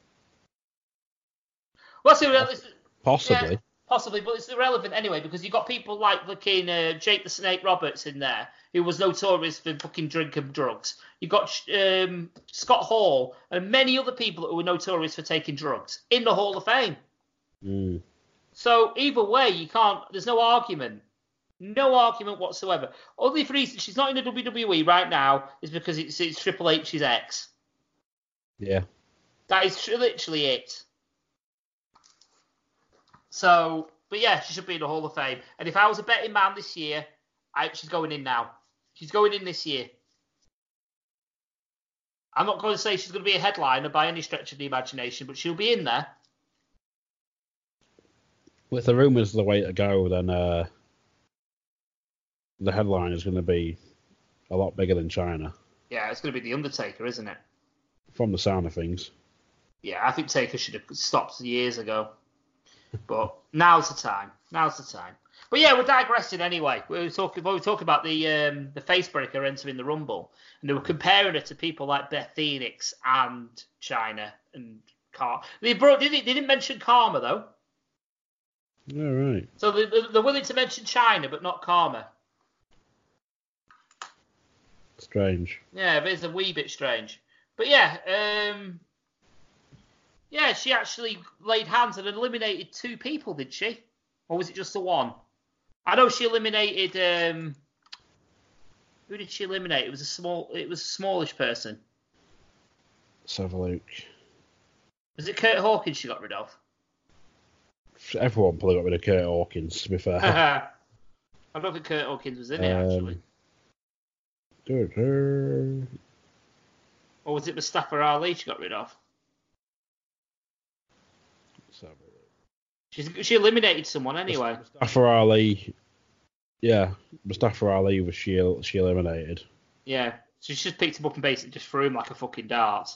Well, it's. Possibly. Yeah, possibly, but it's irrelevant anyway because you've got people like fucking uh, Jake the Snake Roberts in there, who was notorious for fucking drinking drugs. You've got um, Scott Hall and many other people who were notorious for taking drugs in the Hall of Fame. Mm. So either way, you can't. There's no argument. No argument whatsoever. Only reason she's not in the WWE right now is because it's, it's Triple H's ex. Yeah. That is literally it. So, but yeah, she should be in the Hall of Fame. And if I was a betting man this year, I, she's going in now. She's going in this year. I'm not going to say she's going to be a headliner by any stretch of the imagination, but she'll be in there. With the rumours the way to go, then uh, the headline is going to be a lot bigger than Chyna, Yeah, it's going to be The Undertaker, isn't it? From the sound of things. Yeah, I think Taker should have stopped years ago. But now's the time. Now's the time. But yeah, we're digressing anyway. We were talking. We were talking about the um, the facebreaker entering the Rumble, and they were comparing it to people like Beth Phoenix and Chyna and Car. They brought. They didn't, they didn't mention Karma though. All right. So they, they- they're willing to mention Chyna, but not Karma. Strange. Yeah, but it's a wee bit strange. But yeah, um, yeah, she actually laid hands and eliminated two people, did she? Or was it just the one? I know she eliminated. Um, who did she eliminate? It was a small. It was a smallish person. Let's have a look. Was it Kurt Hawkins she got rid of? Everyone probably got rid of Kurt Hawkins, to be fair. [laughs] I don't think Kurt Hawkins was in it actually. Um, Good. Or was it Mustafa Ali she got rid of? let's have a look. She's, she eliminated someone anyway. Mustafa Ali. Yeah, Mustafa Ali was she she eliminated. Yeah, so she just picked him up and basically just threw him like a fucking dart.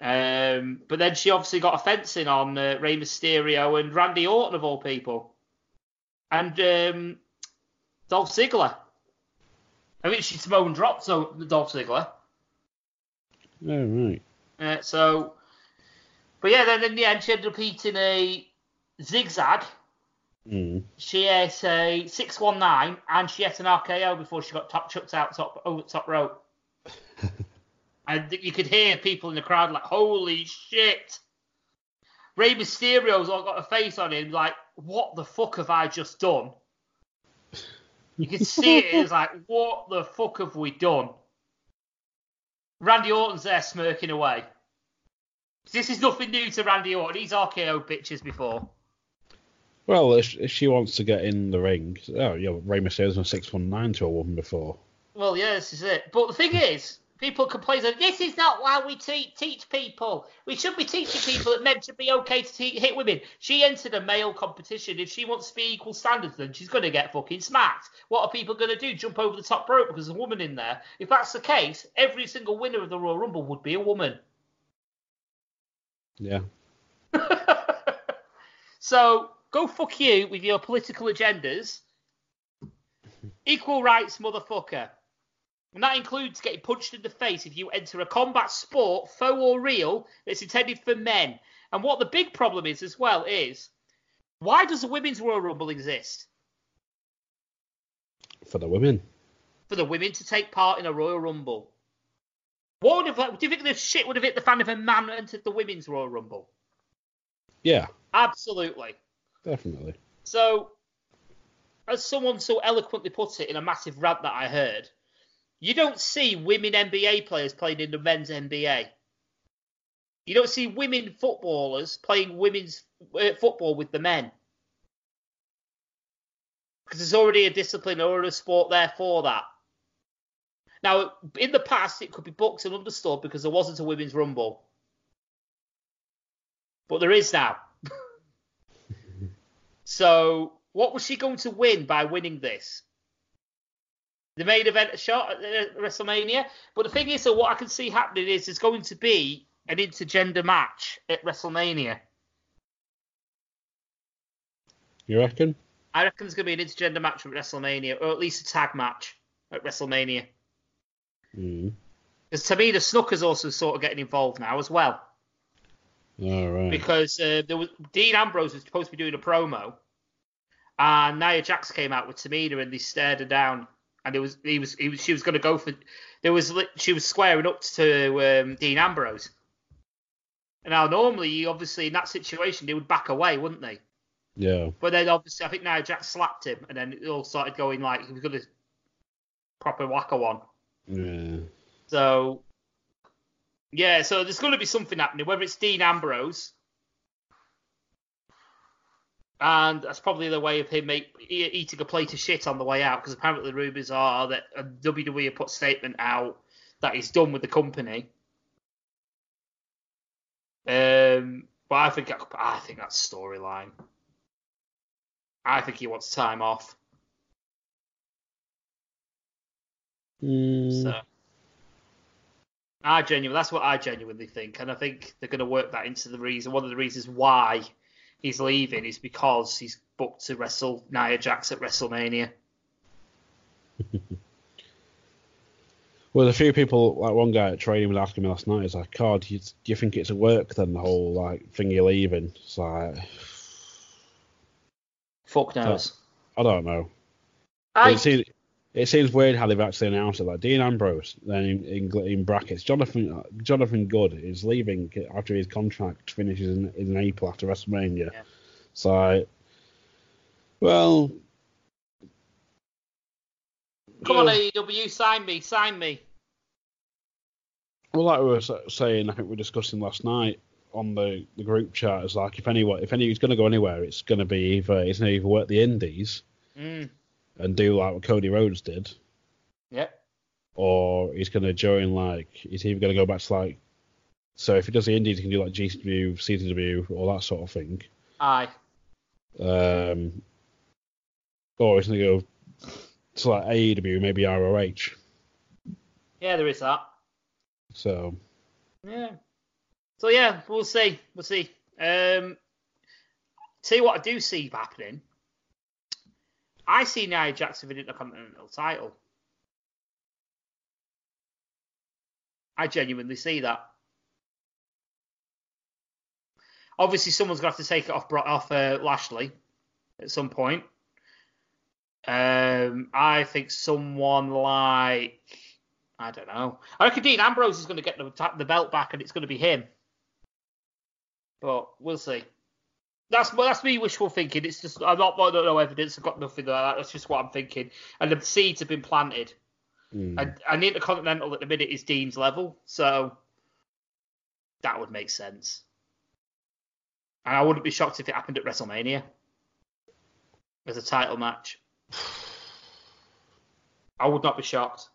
Um, but then she obviously got a fencing on uh, Rey Mysterio and Randy Orton of all people, and um, Dolph Ziggler. I mean, she Samoan dropped so Dolph Ziggler. Oh right. Uh, so, but yeah, then in the end she ended up eating a zigzag. Mm. She ate a six one nine and she ate an RKO before she got top chucked out top over the top rope. [laughs] and you could hear people in the crowd like, "Holy shit!" Rey Mysterio's all got a face on him like, "What the fuck have I just done?" You could see it. It like, "What the fuck have we done?" Randy Orton's there smirking away. This is nothing new to Randy Orton. He's RKO bitches before. Well, if, if she wants to get in the ring, oh yeah, Rey Mysterio's on six one nine to a woman before. Well, yeah, this is it. But the thing is, people complain that this is not why we te- teach people. We should be teaching people that men should be okay to te- hit women. She entered a male competition. If she wants to be equal standards, then she's going to get fucking smacked. What are people going to do? Jump over the top rope because there's a woman in there? If that's the case, every single winner of the Royal Rumble would be a woman. Yeah. [laughs] so go fuck you with your political agendas. Equal rights, motherfucker. And that includes getting punched in the face if you enter a combat sport, faux or real, that's intended for men. And what the big problem is as well is why does the Women's Royal Rumble exist? For the women. For the women to take part in a Royal Rumble. What would have, do you think this shit would have hit the fan if a man entered the Women's Royal Rumble? Yeah, Absolutely. definitely. So, as someone so eloquently put it in a massive rant that I heard, you don't see women NBA players playing in the men's NBA. You don't see women footballers playing women's uh, football with the men. Because there's already a discipline or a sport there for that. Now, in the past, it could be booked and understood because there wasn't a women's rumble. But there is now. [laughs] So, what was she going to win by winning this? The main event shot at uh, WrestleMania. But the thing is, so what I can see happening is there's going to be an intergender match at WrestleMania. You reckon? I reckon there's going to be an intergender match at WrestleMania, or at least a tag match at WrestleMania. Mm. Because Tamina Snuka's also sort of getting involved now as well. All right. because uh, there was Dean Ambrose was supposed to be doing a promo, and Nia Jax came out with Tamina, and they stared her down, and it was he was, he was she was going to go for there was she was squaring up to um, Dean Ambrose. And now normally, obviously in that situation, they would back away, wouldn't they? yeah. But then obviously, I think Nia Jax slapped him, and then it all started going like he was going to proper whack a one. Yeah. So yeah, so there's going to be something happening, whether it's Dean Ambrose, and that's probably the way of him make, eating a plate of shit on the way out, because apparently the rumours are that WWE have put a statement out that he's done with the company. Um, but I think I think that's storyline. I think he wants time off. Mm, So I genuinely, that's what I genuinely think, and I think they're going to work that into the reason. One of the reasons why he's leaving is because he's booked to wrestle Nia Jax at WrestleMania. [laughs] Well, a few people, like one guy at training was asking me last night, he's like, "God, do you, do you think it's a work then, the whole like thing you're leaving?" It's like, Fuck knows. I don't know. I, It seems, it seems weird how they've actually announced it. Like Dean Ambrose, then in, in, in brackets, Jonathan Jonathan Good is leaving after his contract finishes in, in April after WrestleMania. Yeah. So, well, come on. AEW, sign me, sign me. Well, like we were saying, I think we were discussing last night on the, the group chat, is like if anyone, if anybody's going to go anywhere, it's going to be either it's going to either work the Indies Mm, and do like what Cody Rhodes did, yep. or he's going to join like he's even going to go back to like. So if he does the Indies, he can do like GCW, CW, all that sort of thing. Aye. Um, or he's going to go to like AEW, maybe ROH. Yeah, there is that. So Yeah. So yeah, we'll see. We'll see. Um, see what, I do see happening. I see Nia Jax with an Intercontinental title. I genuinely see that. Obviously, someone's going to have to take it off off uh, Lashley at some point. Um, I think someone like I don't know. I reckon Dean Ambrose is going to get the, the belt back, and it's going to be him. But we'll see. That's well, that's me wishful thinking. It's just I'm not I don't know evidence. I've got nothing like that. That's just what I'm thinking. And the seeds have been planted. mm, And, and Intercontinental at the minute is Dean's level, so that would make sense. And I wouldn't be shocked if it happened at WrestleMania as a title match. [sighs] I would not be shocked.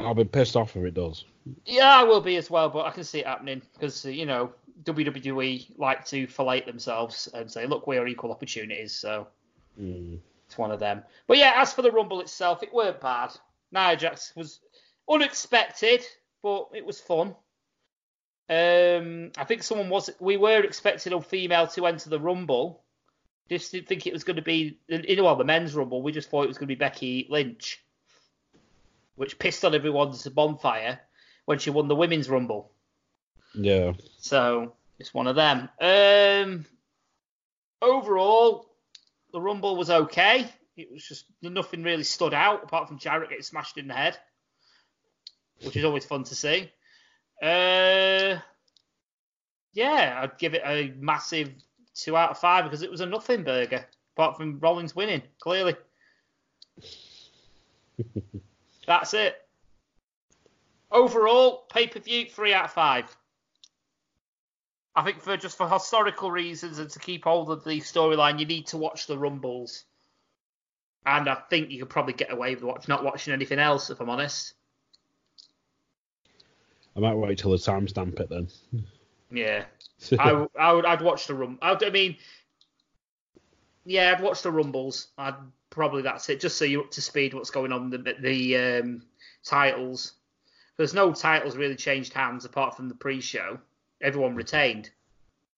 I'll be pissed off if it does. Yeah, I will be as well, but I can see it happening because you know WWE like to fillet themselves and say, "Look, we're equal opportunities." So Mm. it's one of them. But yeah, as for the Rumble itself, it weren't bad. Nia Jax was unexpected, but it was fun. Um, I think someone was. We were expecting a female to enter the Rumble. Just didn't think it was going to be, you know, well, the men's Rumble. We just thought it was going to be Becky Lynch, which pissed on everyone's bonfire when she won the women's Rumble. Yeah. So it's one of them. Um, overall, the Rumble was okay. It was just nothing really stood out apart from Jarrett getting smashed in the head, which is always fun to see. Uh, yeah, I'd give it a massive two out of five because it was a nothing burger apart from Rollins winning. Clearly, [laughs] that's it. Overall, pay per view three out of five. I think for just for historical reasons and to keep hold of the storyline, you need to watch the Rumbles. And I think you could probably get away with watch, not watching anything else, if I'm honest. I might wait till the timestamp it then. Yeah, [laughs] I, I would. I'd watch the rum. I'd, I mean, yeah, I'd watch the Rumbles. I'd probably that's it, just so you're up to speed what's going on the the um, titles. There's no titles really changed hands apart from the pre-show. Everyone retained,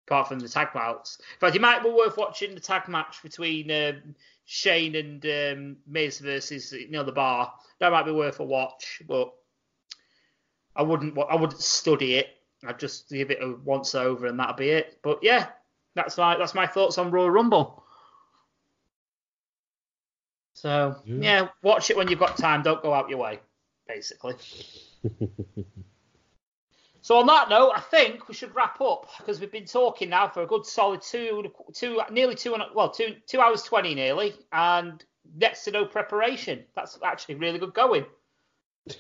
apart from the tag bouts. In fact, it might be worth watching the tag match between um, Shane and um, Miz versus you know the bar. That might be worth a watch, but I wouldn't. I wouldn't study it. I'd just give it a once over and that'd be it. But yeah, that's my that's my thoughts on Royal Rumble. So Yeah. yeah, watch it when you've got time. Don't go out your way, basically. [laughs] So on that note, I think we should wrap up because we've been talking now for a good solid two, two, nearly two well, two, two hours twenty nearly, and next to no preparation. That's actually really good going. [laughs]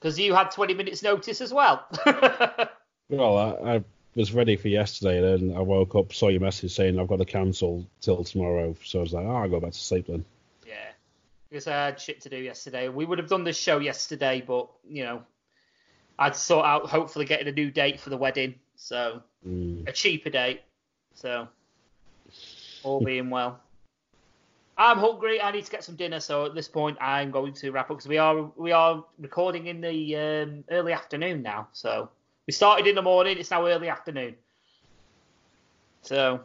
Because you had twenty minutes notice as well. [laughs] Well, I, I was ready for yesterday, then I woke up, saw your message saying I've got to cancel till tomorrow. So I was like, oh, I'll go back to sleep then. yeah, because I had shit to do yesterday. We would have done this show yesterday, but you know, I'd sort out hopefully getting a new date for the wedding. So Mm. a cheaper date. So all [laughs] being well. I'm hungry. I need to get some dinner. So at this point, I'm going to wrap up because we are we are recording in the um, early afternoon now. So we started in the morning. It's now early afternoon. So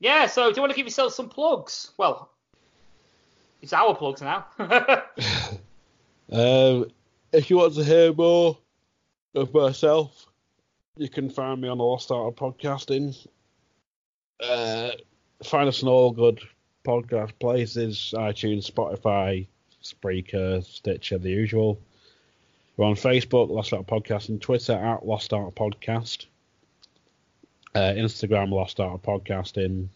yeah. So do you want to give yourself some plugs? Well, it's our plugs now. Um, [laughs] [laughs] if you want to hear more of myself, you can find me on the Lost Art of Podcasting. Uh, find us on all good podcast places iTunes, Spotify, Spreaker, Stitcher, the usual. We're on Facebook, Lost Art Podcast, and Twitter at Lost Art Podcast. Uh, Instagram, Lost Art of Podcasting.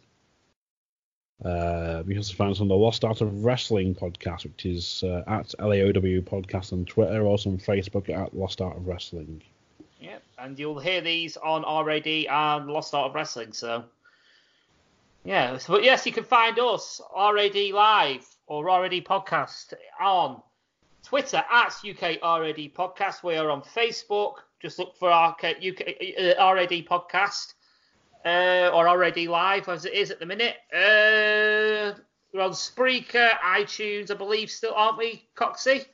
Uh, you can also find us on the Lost Art of Wrestling podcast, which is uh, at LAOW Podcast on Twitter, also on Facebook at Lost Art of Wrestling. Yep, and you'll hear these on RAD and Lost Art of Wrestling. So, yeah, but yes, you can find us RAD Live or RAD Podcast on Twitter at UK RAD Podcast. We are on Facebook. Just look for our UK uh, RAD Podcast uh, or RAD Live as it is at the minute. Uh, we're on Spreaker, iTunes, I believe, still, aren't we, Coxie?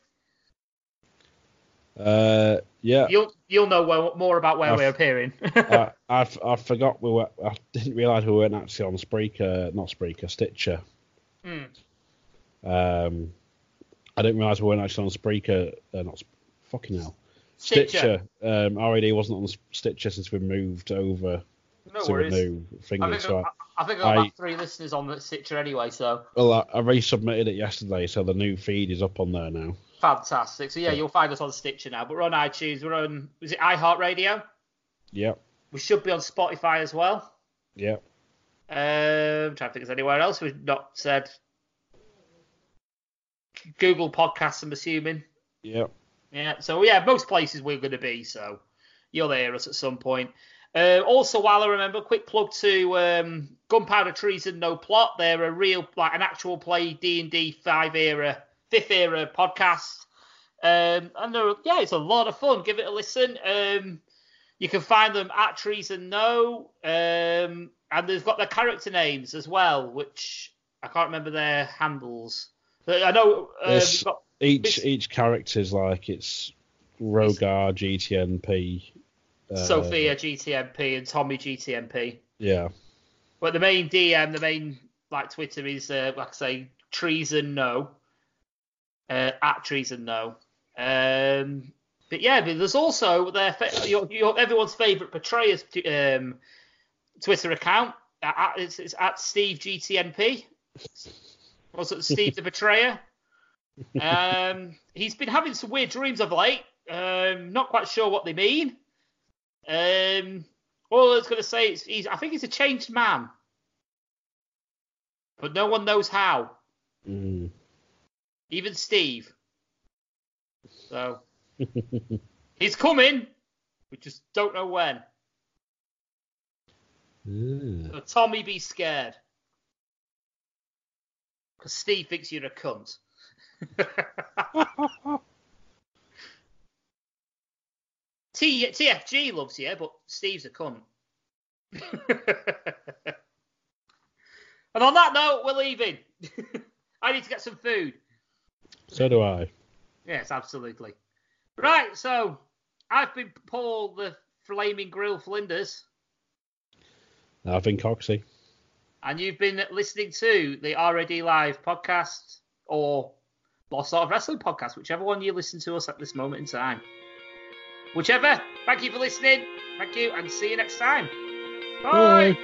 Uh, yeah, You'll you'll know well, more about where I've- we're appearing. [laughs] I I forgot we were. I didn't realise we weren't actually on Spreaker, not Spreaker, Stitcher. Hmm. Um, I didn't realise we weren't actually on Spreaker. Uh, not fucking hell. Stitcher. Stitcher. Um, RAD wasn't on Stitcher since we moved over No worries. thing. I think, So I, I, think I've got three listeners on the Stitcher anyway, so well, I, I resubmitted it yesterday, so the new feed is up on there now. fantastic. So yeah, you'll find us on Stitcher now, but we're on iTunes. We're on is it iHeartRadio? Yep, We should be on Spotify as well. yep. Um, trying to think there's anywhere else we've not said. Google Podcasts, I'm assuming. Yep. Yeah, so yeah, most places we're going to be, so you'll hear us at some point. Uh, also, while I remember, quick plug to um, Gunpowder Treason No Plot. They're a real, like an actual play D and D five era, fifth era podcast, um, and they're, yeah, it's a lot of fun. Give it a listen. Um, you can find them at Treason No, um, and they've got their character names as well, which I can't remember their handles. But I know uh, got Each each character's like it's Rogar, GTNP. Uh, Sophia GTNP and Tommy GTNP. Yeah. But the main DM, the main like Twitter is uh, like I say, treason no, uh, at treason no. Um, but yeah, but there's also their your, your everyone's favourite betrayers um, Twitter account. Uh, at, it's, it's at Steve GTNP. Was it Steve the Betrayer? [laughs] Um, he's been having some weird dreams of late. Um, not quite sure what they mean. Um, all I was going to say is he's, I think he's a changed man, but no one knows how. Mm. Even Steve. So [laughs] he's coming. We just don't know when. Ah. So Tommy, be scared. Because Steve thinks you're a cunt. [laughs] [laughs] T- TFG loves you, but Steve's a cunt. [laughs] and on that note, we're leaving. [laughs] I need to get some food. So do I. Yes, absolutely. Right, so I've been Paul the Flaming Grill Flinders, I've been Coxie. and you've been listening to the RAD Live podcast or Lost Art of Wrestling podcast, whichever one you listen to us at this moment in time whichever. Thank you for listening. Thank you, and see you next time. Bye. Bye.